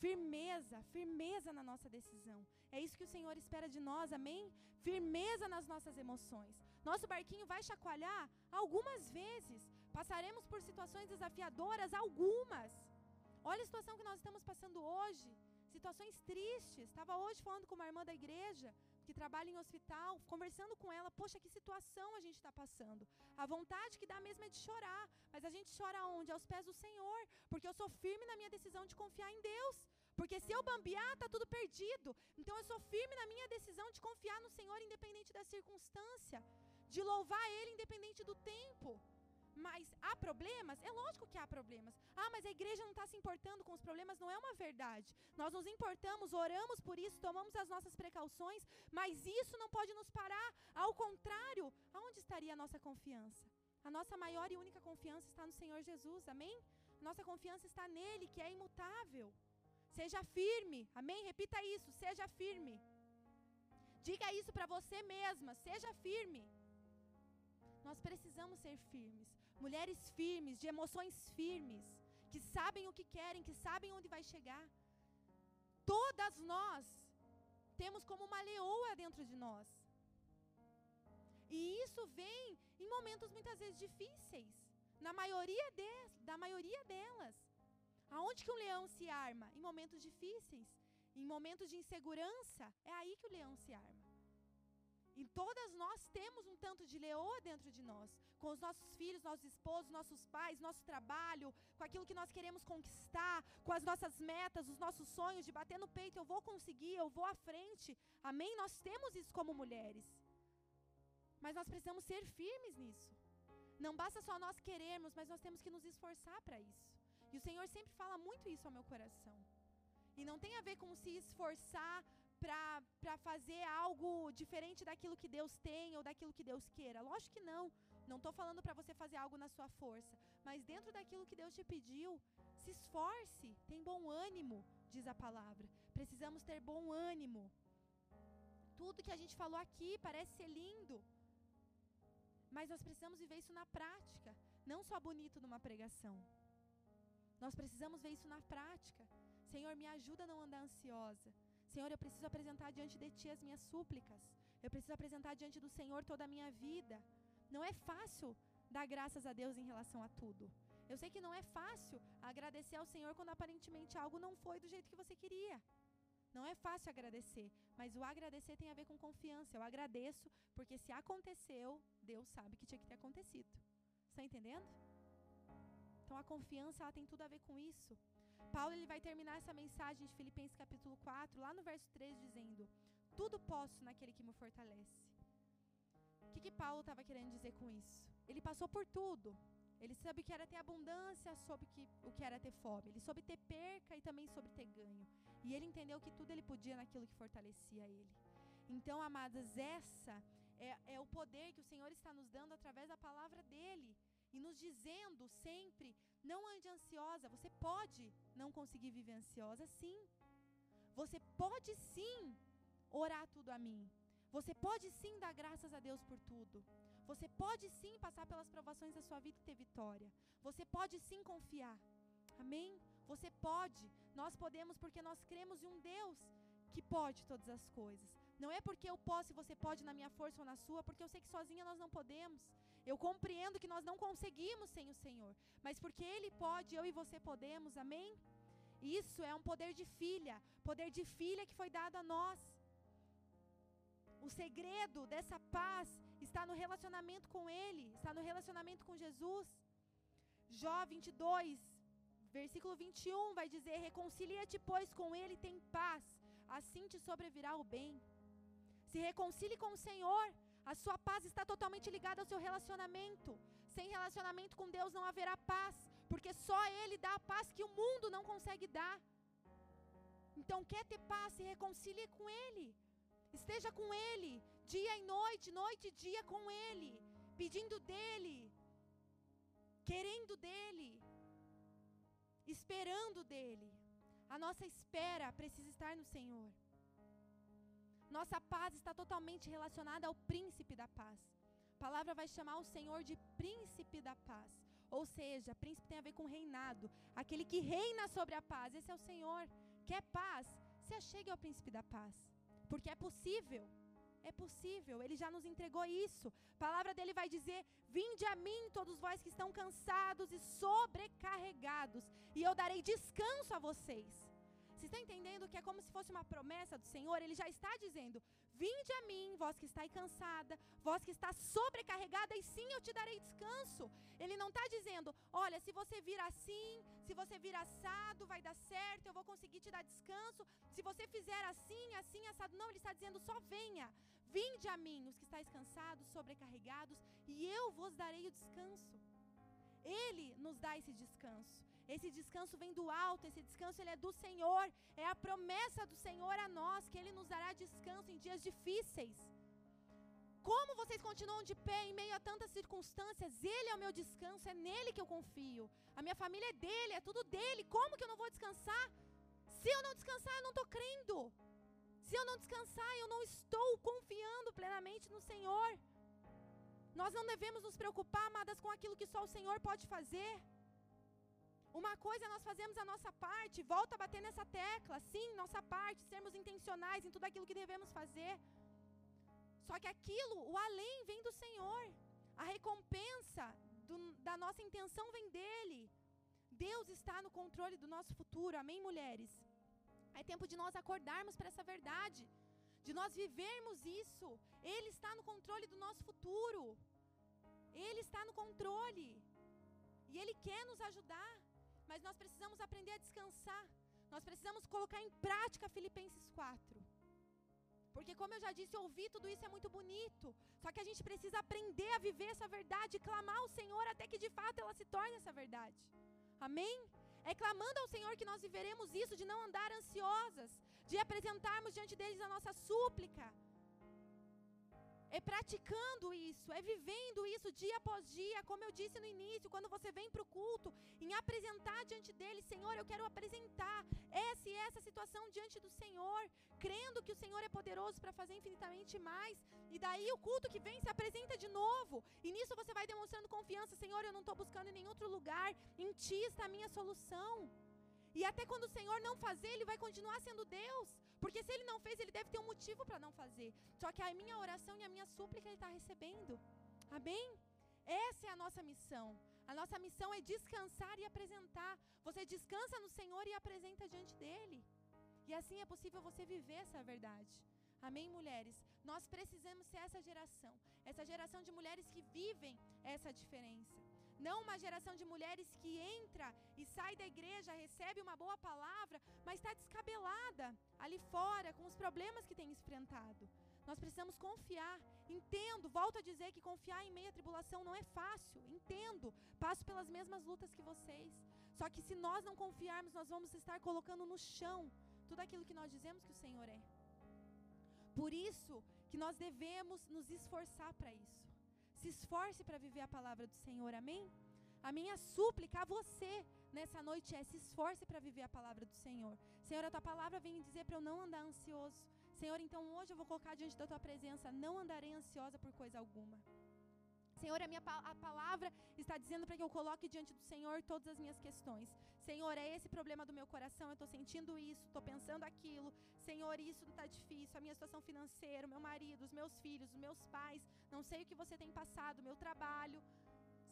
Firmeza, firmeza na nossa decisão. É isso que o Senhor espera de nós, amém? Firmeza nas nossas emoções. Nosso barquinho vai chacoalhar algumas vezes. Passaremos por situações desafiadoras, algumas. Olha a situação que nós estamos passando hoje. Situações tristes. Estava hoje falando com uma irmã da igreja que trabalha em hospital, conversando com ela, poxa, que situação a gente está passando. A vontade que dá mesmo é de chorar, mas a gente chora onde? Aos pés do Senhor, porque eu sou firme na minha decisão de confiar em Deus. Porque se eu bambear, está tudo perdido. Então eu sou firme na minha decisão de confiar no Senhor, independente da circunstância, de louvar Ele, independente do tempo. Mas há problemas? É lógico que há problemas. Ah, mas a igreja não está se importando com os problemas, não é uma verdade. Nós nos importamos, oramos por isso, tomamos as nossas precauções, mas isso não pode nos parar. Ao contrário, aonde estaria a nossa confiança? A nossa maior e única confiança está no Senhor Jesus, amém? Nossa confiança está nele, que é imutável. Seja firme, amém? Repita isso, seja firme. Diga isso para você mesma, seja firme. Nós precisamos ser firmes mulheres firmes, de emoções firmes, que sabem o que querem, que sabem onde vai chegar. Todas nós temos como uma leoa dentro de nós. E isso vem em momentos muitas vezes difíceis. Na maioria de, da maioria delas. Aonde que um leão se arma? Em momentos difíceis. Em momentos de insegurança, é aí que o leão se arma. E todas nós temos um tanto de leoa dentro de nós, com os nossos filhos, nossos esposos, nossos pais, nosso trabalho, com aquilo que nós queremos conquistar, com as nossas metas, os nossos sonhos de bater no peito, eu vou conseguir, eu vou à frente. Amém? Nós temos isso como mulheres. Mas nós precisamos ser firmes nisso. Não basta só nós querermos, mas nós temos que nos esforçar para isso. E o Senhor sempre fala muito isso ao meu coração. E não tem a ver com se esforçar para fazer algo diferente daquilo que Deus tem ou daquilo que Deus queira. Lógico que não. Não estou falando para você fazer algo na sua força. Mas dentro daquilo que Deus te pediu, se esforce, tem bom ânimo, diz a palavra. Precisamos ter bom ânimo. Tudo que a gente falou aqui parece ser lindo. Mas nós precisamos viver isso na prática, não só bonito numa pregação. Nós precisamos ver isso na prática. Senhor, me ajuda a não andar ansiosa. Senhor, eu preciso apresentar diante de Ti as minhas súplicas. Eu preciso apresentar diante do Senhor toda a minha vida. Não é fácil dar graças a Deus em relação a tudo. Eu sei que não é fácil agradecer ao Senhor quando aparentemente algo não foi do jeito que você queria. Não é fácil agradecer, mas o agradecer tem a ver com confiança. Eu agradeço porque se aconteceu, Deus sabe que tinha que ter acontecido. Está entendendo? Então a confiança ela tem tudo a ver com isso. Paulo ele vai terminar essa mensagem de Filipenses capítulo 4, lá no verso 3, dizendo: Tudo posso naquele que me fortalece. O que, que Paulo estava querendo dizer com isso? Ele passou por tudo. Ele soube que era ter abundância, soube que, o que era ter fome. Ele soube ter perca e também soube ter ganho. E ele entendeu que tudo ele podia naquilo que fortalecia ele. Então, amadas, essa é, é o poder que o Senhor está nos dando através da palavra dele. E nos dizendo sempre: não ande ansiosa. Você pode não conseguir viver ansiosa, sim. Você pode sim orar tudo a mim. Você pode sim dar graças a Deus por tudo. Você pode sim passar pelas provações da sua vida e ter vitória. Você pode sim confiar. Amém? Você pode. Nós podemos porque nós cremos em um Deus que pode todas as coisas. Não é porque eu posso e você pode na minha força ou na sua, porque eu sei que sozinha nós não podemos. Eu compreendo que nós não conseguimos sem o Senhor, mas porque Ele pode, eu e você podemos, amém? Isso é um poder de filha, poder de filha que foi dado a nós. O segredo dessa paz está no relacionamento com Ele, está no relacionamento com Jesus. Jó 22, versículo 21 vai dizer: Reconcilia-te, pois, com Ele tem paz, assim te sobrevirá o bem. Se reconcilie com o Senhor, a sua paz está totalmente ligada ao seu relacionamento. Sem relacionamento com Deus não haverá paz, porque só Ele dá a paz que o mundo não consegue dar. Então, quer ter paz, se reconcilie com Ele. Esteja com Ele, dia e noite, noite e dia com Ele, pedindo dEle, querendo dEle, esperando dEle. A nossa espera precisa estar no Senhor. Nossa paz está totalmente relacionada ao príncipe da paz. A palavra vai chamar o Senhor de príncipe da paz. Ou seja, príncipe tem a ver com reinado, aquele que reina sobre a paz. Esse é o Senhor. Quer paz? Se achegue ao príncipe da paz. Porque é possível. É possível, ele já nos entregou isso. A palavra dele vai dizer: Vinde a mim, todos vós que estão cansados e sobrecarregados, e eu darei descanso a vocês. Você está entendendo que é como se fosse uma promessa do Senhor? Ele já está dizendo: Vinde a mim, vós que estáis cansada, vós que está sobrecarregada, e sim eu te darei descanso. Ele não está dizendo: Olha, se você vir assim, se você vir assado, vai dar certo, eu vou conseguir te dar descanso. Se você fizer assim, assim, assado. Não, ele está dizendo: Só venha, vinde a mim, os que estáis cansados, sobrecarregados, e eu vos darei o descanso. Ele nos dá esse descanso. Esse descanso vem do alto, esse descanso ele é do Senhor. É a promessa do Senhor a nós que ele nos dará descanso em dias difíceis. Como vocês continuam de pé em meio a tantas circunstâncias? Ele é o meu descanso, é nele que eu confio. A minha família é dele, é tudo dele. Como que eu não vou descansar? Se eu não descansar, eu não estou crendo. Se eu não descansar, eu não estou confiando plenamente no Senhor. Nós não devemos nos preocupar, amadas, com aquilo que só o Senhor pode fazer. Uma coisa é nós fazemos a nossa parte, volta a bater nessa tecla, sim, nossa parte, sermos intencionais em tudo aquilo que devemos fazer. Só que aquilo, o além vem do Senhor. A recompensa do, da nossa intenção vem dele. Deus está no controle do nosso futuro, amém, mulheres? É tempo de nós acordarmos para essa verdade, de nós vivermos isso. Ele está no controle do nosso futuro. Ele está no controle. E Ele quer nos ajudar. Mas nós precisamos aprender a descansar. Nós precisamos colocar em prática Filipenses 4. Porque, como eu já disse, ouvir tudo isso é muito bonito. Só que a gente precisa aprender a viver essa verdade clamar ao Senhor até que de fato ela se torne essa verdade. Amém? É clamando ao Senhor que nós viveremos isso, de não andar ansiosas, de apresentarmos diante deles a nossa súplica, é praticando isso, é vivendo isso dia após dia, como eu disse no início, quando você vem para o culto, em apresentar diante dele, Senhor, eu quero apresentar essa e essa situação diante do Senhor, crendo que o Senhor é poderoso para fazer infinitamente mais, e daí o culto que vem se apresenta de novo, e nisso você vai demonstrando confiança, Senhor, eu não estou buscando em nenhum outro lugar, em Ti está a minha solução. E até quando o Senhor não fazer, Ele vai continuar sendo Deus. Porque se Ele não fez, Ele deve ter um motivo para não fazer. Só que a minha oração e a minha súplica Ele está recebendo. Amém? Essa é a nossa missão. A nossa missão é descansar e apresentar. Você descansa no Senhor e apresenta diante dEle. E assim é possível você viver essa verdade. Amém, mulheres? Nós precisamos ser essa geração. Essa geração de mulheres que vivem essa diferença. Não uma geração de mulheres que entra e sai da igreja, recebe uma boa palavra, mas está descabelada ali fora com os problemas que tem enfrentado. Nós precisamos confiar. Entendo, volto a dizer que confiar em meio à tribulação não é fácil. Entendo, passo pelas mesmas lutas que vocês. Só que se nós não confiarmos, nós vamos estar colocando no chão tudo aquilo que nós dizemos que o Senhor é. Por isso que nós devemos nos esforçar para isso. Se esforce para viver a palavra do Senhor, amém? A minha súplica a você nessa noite é: se esforce para viver a palavra do Senhor. Senhor, a tua palavra vem dizer para eu não andar ansioso. Senhor, então hoje eu vou colocar diante da tua presença: não andarei ansiosa por coisa alguma. Senhor, a minha a palavra está dizendo para que eu coloque diante do Senhor todas as minhas questões. Senhor, é esse problema do meu coração, eu estou sentindo isso, estou pensando aquilo. Senhor, isso está difícil, a minha situação financeira, o meu marido, os meus filhos, os meus pais, não sei o que você tem passado, meu trabalho.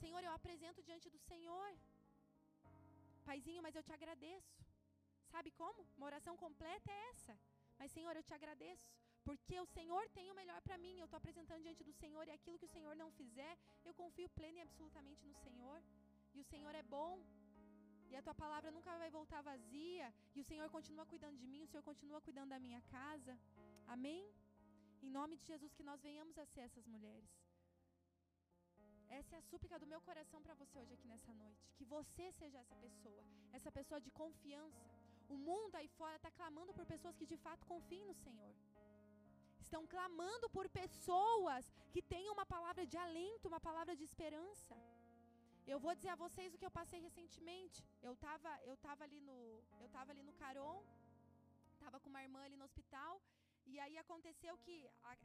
Senhor, eu apresento diante do Senhor. Paizinho, mas eu te agradeço. Sabe como? Uma oração completa é essa. Mas, Senhor, eu te agradeço. Porque o Senhor tem o melhor para mim. Eu estou apresentando diante do Senhor e aquilo que o Senhor não fizer, eu confio pleno e absolutamente no Senhor. E o Senhor é bom. E a tua palavra nunca vai voltar vazia. E o Senhor continua cuidando de mim, o Senhor continua cuidando da minha casa. Amém? Em nome de Jesus, que nós venhamos a ser essas mulheres. Essa é a súplica do meu coração para você hoje aqui nessa noite. Que você seja essa pessoa, essa pessoa de confiança. O mundo aí fora está clamando por pessoas que de fato confiem no Senhor. Estão clamando por pessoas que tenham uma palavra de alento, uma palavra de esperança. Eu vou dizer a vocês o que eu passei recentemente. Eu estava eu tava ali no eu tava ali no Caron, estava com uma irmã ali no hospital e aí aconteceu que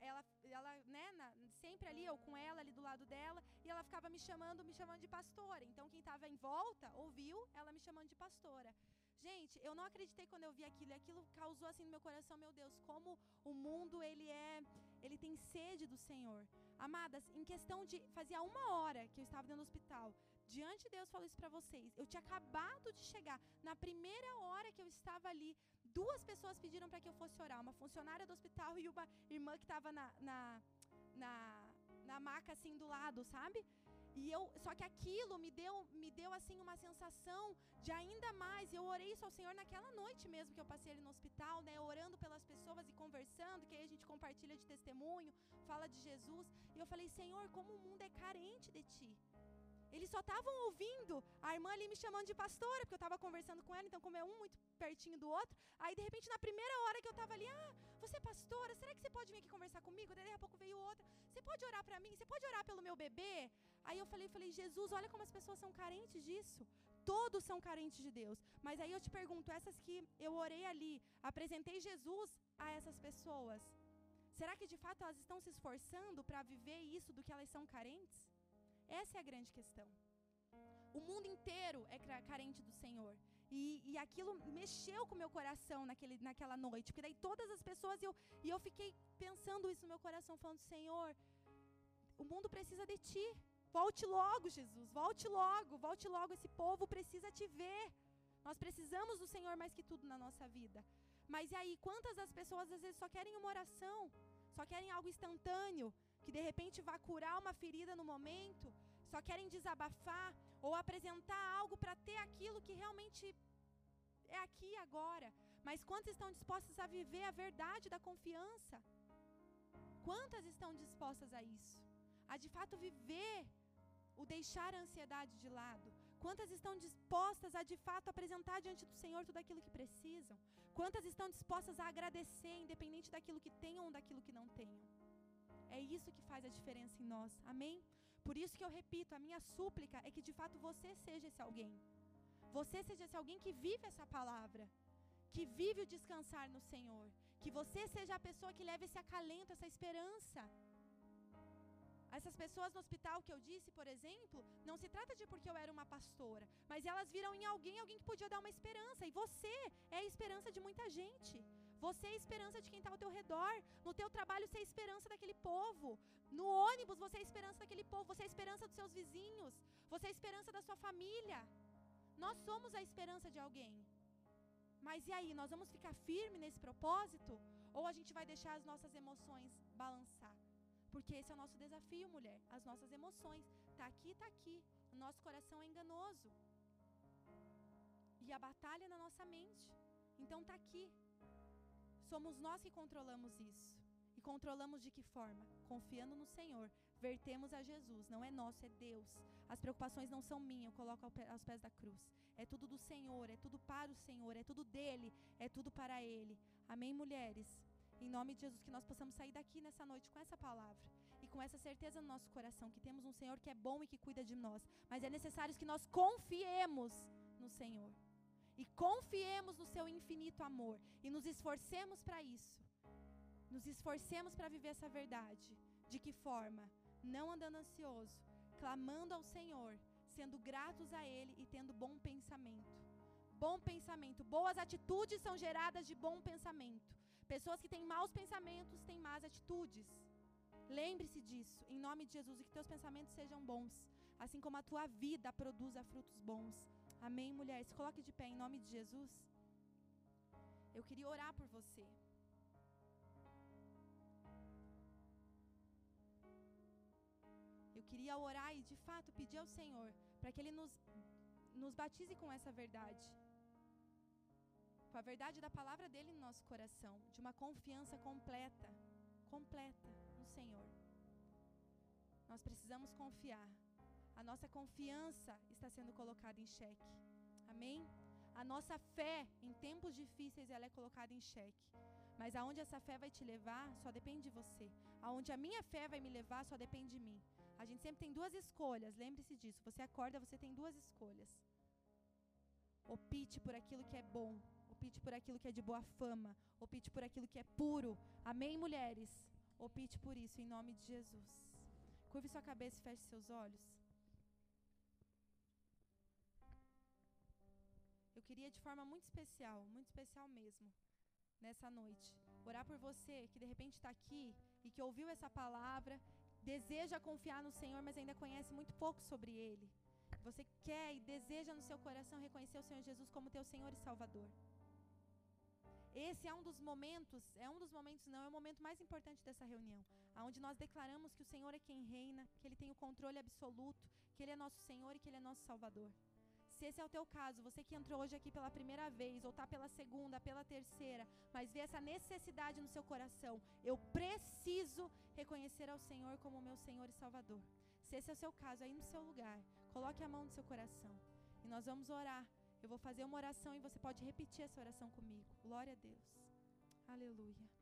ela, ela né, na, sempre ali, eu com ela ali do lado dela, e ela ficava me chamando, me chamando de pastora. Então quem estava em volta ouviu ela me chamando de pastora. Gente, eu não acreditei quando eu vi aquilo, e aquilo causou assim no meu coração, meu Deus, como o mundo ele é, ele tem sede do Senhor. Amadas, em questão de fazia uma hora que eu estava dentro do hospital, diante de Deus falou isso para vocês. Eu tinha acabado de chegar. Na primeira hora que eu estava ali, duas pessoas pediram para que eu fosse orar. Uma funcionária do hospital e uma irmã que estava na, na, na, na maca assim do lado, sabe? E eu, só que aquilo me deu, me deu assim uma sensação de ainda mais. Eu orei isso ao Senhor naquela noite mesmo que eu passei ali no hospital, né, orando pelas pessoas e conversando, que aí a gente compartilha de testemunho, fala de Jesus. E eu falei: "Senhor, como o mundo é carente de ti". Eles só estavam ouvindo a irmã ali me chamando de pastora, porque eu estava conversando com ela, então, como é um muito pertinho do outro, aí de repente, na primeira hora que eu estava ali, ah, você é pastora, será que você pode vir aqui conversar comigo? Daí, a pouco veio outra, você pode orar para mim? Você pode orar pelo meu bebê? Aí eu falei, falei, Jesus, olha como as pessoas são carentes disso. Todos são carentes de Deus. Mas aí eu te pergunto, essas que eu orei ali, apresentei Jesus a essas pessoas, será que de fato elas estão se esforçando para viver isso do que elas são carentes? Essa é a grande questão. O mundo inteiro é carente do Senhor. E, e aquilo mexeu com o meu coração naquele, naquela noite. Porque daí todas as pessoas, eu, e eu fiquei pensando isso no meu coração, falando: Senhor, o mundo precisa de ti. Volte logo, Jesus. Volte logo, volte logo. Esse povo precisa te ver. Nós precisamos do Senhor mais que tudo na nossa vida. Mas e aí, quantas das pessoas às vezes só querem uma oração, só querem algo instantâneo, que de repente vá curar uma ferida no momento, só querem desabafar ou apresentar algo para ter aquilo que realmente é aqui agora. Mas quantos estão dispostos a viver a verdade da confiança? Quantas estão dispostas a isso? A de fato viver o deixar a ansiedade de lado? Quantas estão dispostas a de fato apresentar diante do Senhor tudo aquilo que precisam? Quantas estão dispostas a agradecer, independente daquilo que tenham ou daquilo que não tenham? É isso que faz a diferença em nós, amém? Por isso que eu repito, a minha súplica é que de fato você seja esse alguém. Você seja esse alguém que vive essa palavra, que vive o descansar no Senhor. Que você seja a pessoa que leva esse acalento, essa esperança. Essas pessoas no hospital que eu disse, por exemplo, não se trata de porque eu era uma pastora, mas elas viram em alguém alguém que podia dar uma esperança. E você é a esperança de muita gente. Você é a esperança de quem está ao teu redor. No teu trabalho, você é a esperança daquele povo. No ônibus, você é a esperança daquele povo. Você é a esperança dos seus vizinhos. Você é a esperança da sua família. Nós somos a esperança de alguém. Mas e aí, nós vamos ficar firme nesse propósito? Ou a gente vai deixar as nossas emoções balançar? Porque esse é o nosso desafio, mulher. As nossas emoções. Tá aqui, tá aqui. O nosso coração é enganoso. E a batalha é na nossa mente. Então tá aqui. Somos nós que controlamos isso. E controlamos de que forma? Confiando no Senhor. Vertemos a Jesus. Não é nosso, é Deus. As preocupações não são minhas, eu coloco aos pés da cruz. É tudo do Senhor, é tudo para o Senhor, é tudo dele, é tudo para ele. Amém, mulheres? Em nome de Jesus, que nós possamos sair daqui nessa noite com essa palavra e com essa certeza no nosso coração que temos um Senhor que é bom e que cuida de nós. Mas é necessário que nós confiemos no Senhor e confiemos no seu infinito amor e nos esforcemos para isso. Nos esforcemos para viver essa verdade. De que forma? Não andando ansioso, clamando ao Senhor, sendo gratos a Ele e tendo bom pensamento. Bom pensamento. Boas atitudes são geradas de bom pensamento. Pessoas que têm maus pensamentos têm más atitudes. Lembre-se disso, em nome de Jesus, e que teus pensamentos sejam bons, assim como a tua vida produza frutos bons. Amém, mulher? Se coloque de pé em nome de Jesus. Eu queria orar por você. Eu queria orar e, de fato, pedir ao Senhor para que Ele nos, nos batize com essa verdade. Com a verdade da palavra dele no nosso coração, de uma confiança completa, completa no Senhor. Nós precisamos confiar. A nossa confiança está sendo colocada em xeque. Amém? A nossa fé em tempos difíceis ela é colocada em xeque. Mas aonde essa fé vai te levar, só depende de você. Aonde a minha fé vai me levar, só depende de mim. A gente sempre tem duas escolhas, lembre-se disso. Você acorda, você tem duas escolhas. Opte por aquilo que é bom, opte por aquilo que é de boa fama, opte por aquilo que é puro. Amém, mulheres? Opte por isso, em nome de Jesus. Curve sua cabeça e feche seus olhos. Queria de forma muito especial, muito especial mesmo, nessa noite, orar por você que de repente está aqui e que ouviu essa palavra deseja confiar no Senhor, mas ainda conhece muito pouco sobre Ele. Você quer e deseja no seu coração reconhecer o Senhor Jesus como teu Senhor e Salvador. Esse é um dos momentos, é um dos momentos, não, é o momento mais importante dessa reunião, onde nós declaramos que o Senhor é quem reina, que Ele tem o controle absoluto, que Ele é nosso Senhor e que Ele é nosso Salvador. Se esse é o teu caso, você que entrou hoje aqui pela primeira vez, ou está pela segunda, pela terceira, mas vê essa necessidade no seu coração, eu preciso reconhecer ao Senhor como meu Senhor e Salvador. Se esse é o seu caso, aí no seu lugar, coloque a mão no seu coração e nós vamos orar. Eu vou fazer uma oração e você pode repetir essa oração comigo. Glória a Deus. Aleluia.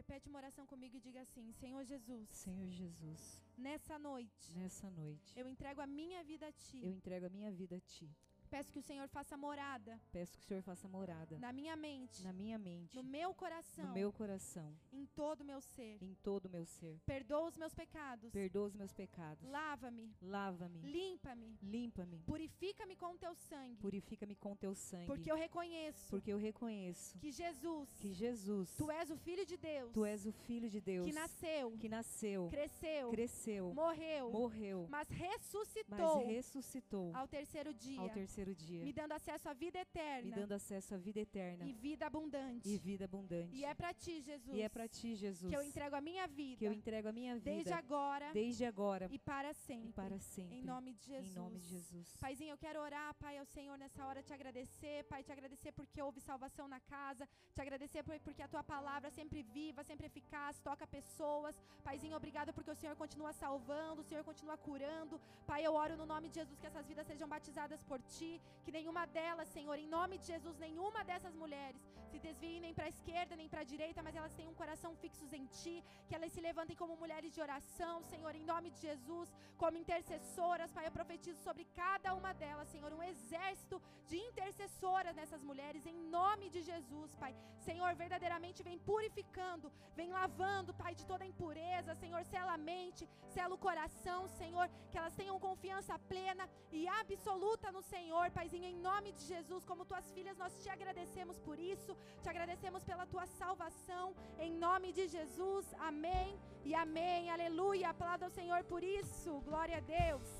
Repete uma oração comigo e diga assim: Senhor Jesus. Senhor Jesus. Nessa noite. Nessa noite. Eu entrego a minha vida a ti. Eu entrego a minha vida a ti. Peço que o Senhor faça morada. Peço que o Senhor faça morada. Na minha mente. Na minha mente. No meu coração. No meu coração. Em todo o meu ser. Em todo o meu ser. Perdoa os meus pecados. Perdoa os meus pecados. Lava-me. Lava-me. Limpa-me. Limpa-me. Purifica-me com teu sangue. Purifica-me com teu sangue. Porque eu reconheço. Porque eu reconheço. Que Jesus. Que Jesus. Tu és o filho de Deus. Tu és o filho de Deus. Que nasceu. Que nasceu. Cresceu. Cresceu. Morreu. Morreu. Mas ressuscitou. Mas ressuscitou. Ao terceiro dia. Ao terceiro terceiro dia, me dando acesso à vida me eterna dando acesso à vida eterna e vida abundante. e vida abundante. E é para ti, Jesus, E é para ti, Jesus, que eu entrego a minha vida que eu entrego a minha desde vida agora desde agora e para e sempre. para sempre. Em nome de Jesus. Em nome de Jesus. Paizinho, eu quero orar, Pai, ao Senhor nessa hora, te agradecer, Pai, te agradecer porque houve salvação na casa, te agradecer por- porque a tua palavra é sempre viva, sempre eficaz, toca pessoas. Paizinho, obrigado porque o Senhor continua salvando, o Senhor continua curando. Pai, eu oro no nome de Jesus que essas vidas sejam batizadas por ti, que nenhuma delas, Senhor, em nome de Jesus, nenhuma dessas mulheres se desviem nem para a esquerda nem para a direita, mas elas tenham um coração fixos em ti, que elas se levantem como mulheres de oração, Senhor, em nome de Jesus, como intercessoras, Pai, eu profetizo sobre cada uma delas, Senhor, um exército de intercessoras nessas mulheres, em nome de Jesus, Pai. Senhor, verdadeiramente vem purificando, vem lavando, Pai, de toda impureza, Senhor, sela a mente, sela o coração, Senhor, que elas tenham confiança plena e absoluta no Senhor, Paizinho, em nome de Jesus, como tuas filhas, nós te agradecemos por isso, te agradecemos pela tua salvação, em nome de Jesus, amém e amém, aleluia, aplauda o Senhor por isso, glória a Deus.